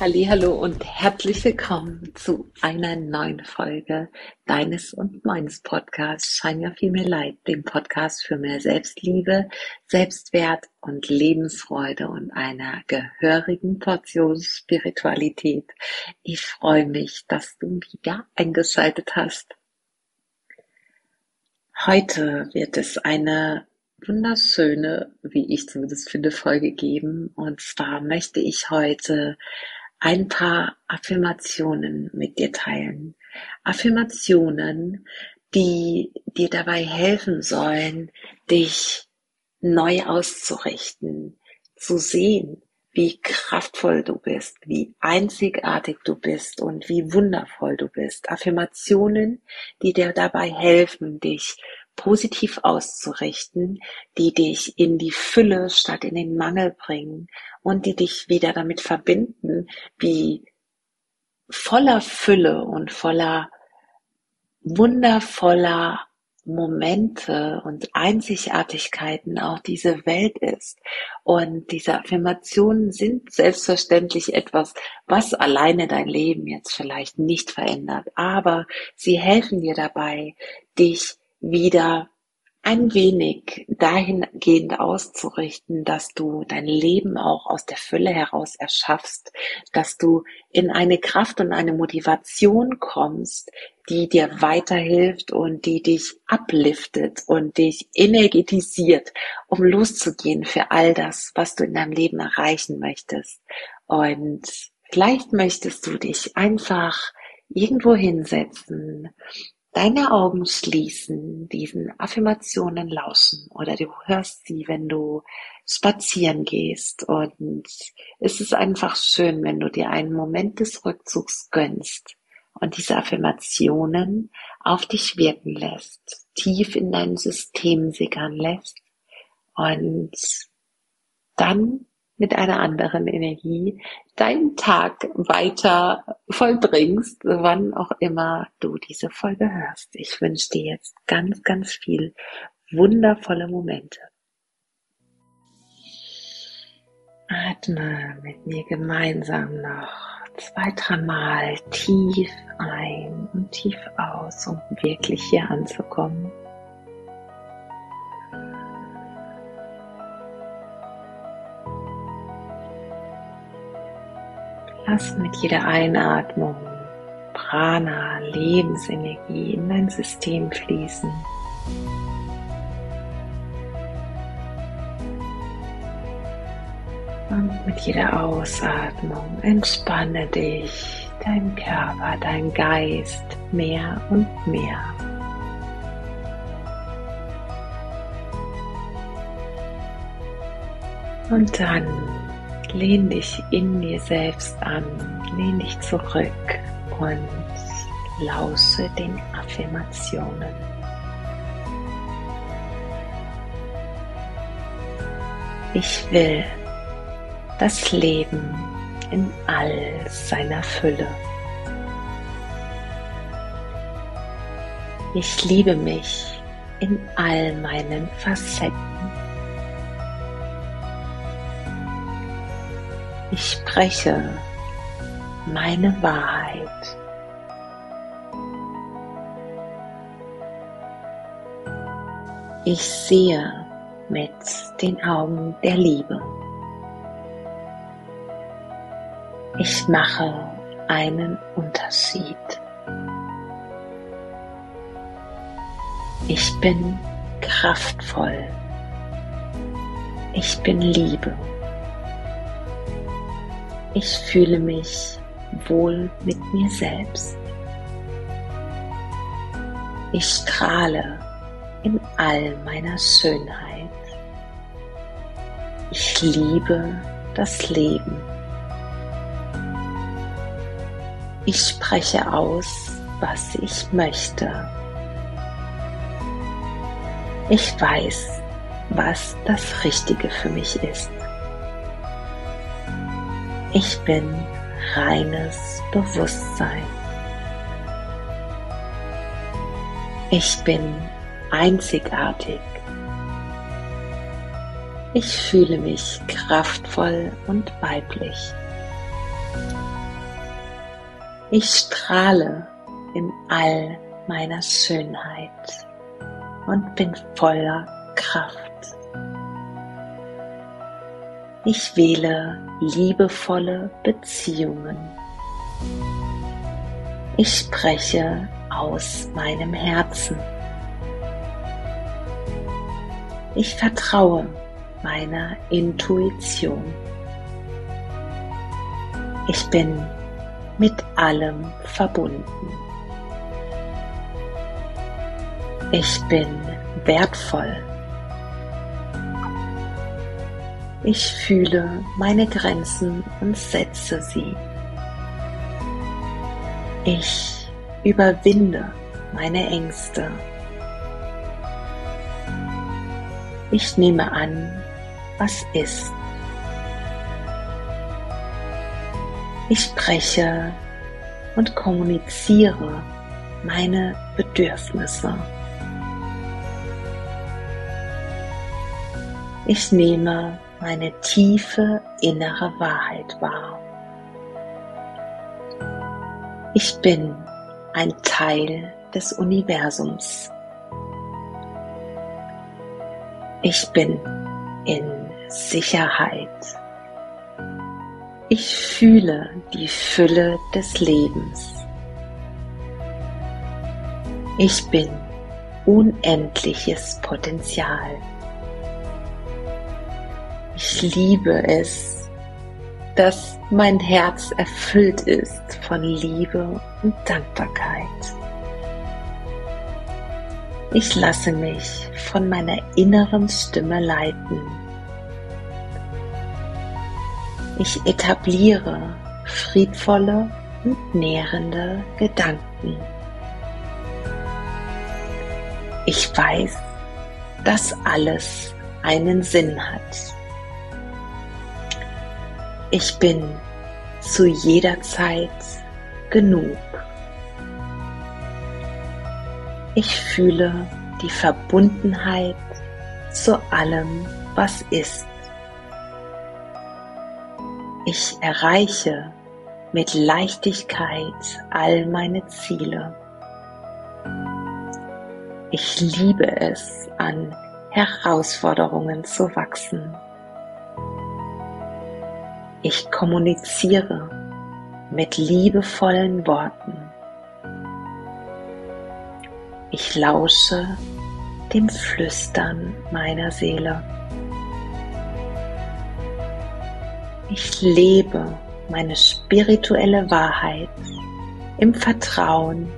Hallo und herzlich willkommen zu einer neuen Folge deines und meines Podcasts Shine Your Female Light, dem Podcast für mehr Selbstliebe, Selbstwert und Lebensfreude und einer gehörigen Portion Spiritualität. Ich freue mich, dass du wieder eingeschaltet hast. Heute wird es eine wunderschöne, wie ich zumindest finde, Folge geben. Und zwar möchte ich heute ein paar Affirmationen mit dir teilen. Affirmationen, die dir dabei helfen sollen, dich neu auszurichten, zu sehen, wie kraftvoll du bist, wie einzigartig du bist und wie wundervoll du bist. Affirmationen, die dir dabei helfen, dich positiv auszurichten, die dich in die Fülle statt in den Mangel bringen und die dich wieder damit verbinden, wie voller Fülle und voller wundervoller Momente und Einzigartigkeiten auch diese Welt ist. Und diese Affirmationen sind selbstverständlich etwas, was alleine dein Leben jetzt vielleicht nicht verändert, aber sie helfen dir dabei, dich wieder ein wenig dahingehend auszurichten, dass du dein Leben auch aus der Fülle heraus erschaffst, dass du in eine Kraft und eine Motivation kommst, die dir weiterhilft und die dich abliftet und dich energetisiert, um loszugehen für all das, was du in deinem Leben erreichen möchtest. Und vielleicht möchtest du dich einfach irgendwo hinsetzen deine Augen schließen, diesen Affirmationen lauschen oder du hörst sie, wenn du spazieren gehst. Und es ist einfach schön, wenn du dir einen Moment des Rückzugs gönnst und diese Affirmationen auf dich wirken lässt, tief in dein System sickern lässt. Und dann mit einer anderen Energie deinen Tag weiter vollbringst, wann auch immer du diese Folge hörst. Ich wünsche dir jetzt ganz, ganz viel wundervolle Momente. Atme mit mir gemeinsam noch zwei, dreimal tief ein und tief aus, um wirklich hier anzukommen. Lass mit jeder Einatmung Prana, Lebensenergie in dein System fließen. Und mit jeder Ausatmung entspanne dich, dein Körper, dein Geist mehr und mehr. Und dann lehn dich in dir selbst an, lehn dich zurück und lausche den Affirmationen. Ich will das Leben in all seiner Fülle. Ich liebe mich in all meinen Facetten. Ich spreche meine Wahrheit. Ich sehe mit den Augen der Liebe. Ich mache einen Unterschied. Ich bin kraftvoll. Ich bin Liebe. Ich fühle mich wohl mit mir selbst. Ich strahle in all meiner Schönheit. Ich liebe das Leben. Ich spreche aus, was ich möchte. Ich weiß, was das Richtige für mich ist. Ich bin reines Bewusstsein. Ich bin einzigartig. Ich fühle mich kraftvoll und weiblich. Ich strahle in all meiner Schönheit und bin voller Kraft. Ich wähle liebevolle Beziehungen. Ich spreche aus meinem Herzen. Ich vertraue meiner Intuition. Ich bin mit allem verbunden. Ich bin wertvoll. Ich fühle meine Grenzen und setze sie. Ich überwinde meine Ängste. Ich nehme an, was ist. Ich spreche und kommuniziere meine Bedürfnisse. Ich nehme meine tiefe innere Wahrheit wahr. Ich bin ein Teil des Universums. Ich bin in Sicherheit. Ich fühle die Fülle des Lebens. Ich bin unendliches Potenzial. Ich liebe es, dass mein Herz erfüllt ist von Liebe und Dankbarkeit. Ich lasse mich von meiner inneren Stimme leiten. Ich etabliere friedvolle und nährende Gedanken. Ich weiß, dass alles einen Sinn hat. Ich bin zu jeder Zeit genug. Ich fühle die Verbundenheit zu allem, was ist. Ich erreiche mit Leichtigkeit all meine Ziele. Ich liebe es, an Herausforderungen zu wachsen. Ich kommuniziere mit liebevollen Worten. Ich lausche dem Flüstern meiner Seele. Ich lebe meine spirituelle Wahrheit im Vertrauen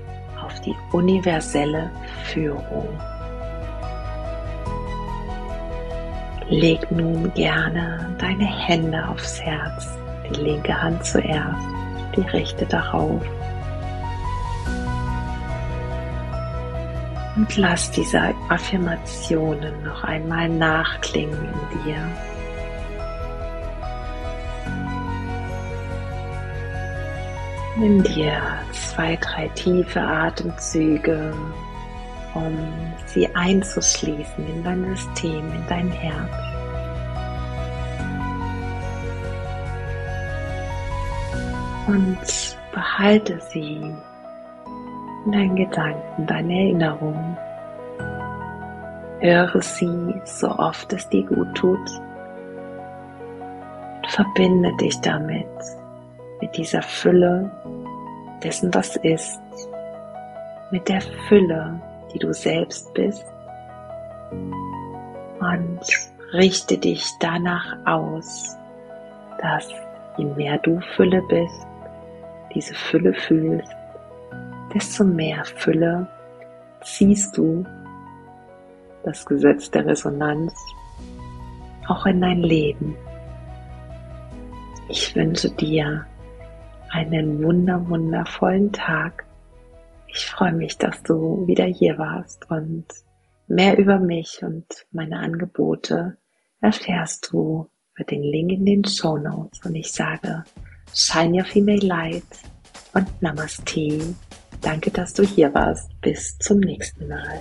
auf die universelle Führung. Leg nun gerne deine Hände aufs Herz, die linke Hand zuerst, die rechte darauf. Und lass diese Affirmationen noch einmal nachklingen in dir. Nimm dir zwei, drei tiefe Atemzüge um sie einzuschließen in dein System, in dein Herz. Und behalte sie in deinen Gedanken, deine Erinnerungen. Höre sie so oft es dir gut tut. Und verbinde dich damit, mit dieser Fülle dessen, was ist, mit der Fülle die du selbst bist und richte dich danach aus, dass je mehr du Fülle bist, diese Fülle fühlst, desto mehr Fülle ziehst du das Gesetz der Resonanz auch in dein Leben. Ich wünsche dir einen wunder wundervollen Tag ich freue mich, dass du wieder hier warst und mehr über mich und meine Angebote erfährst du über den Link in den Show Notes und ich sage Shine Your Female Light und Namaste. Danke, dass du hier warst. Bis zum nächsten Mal.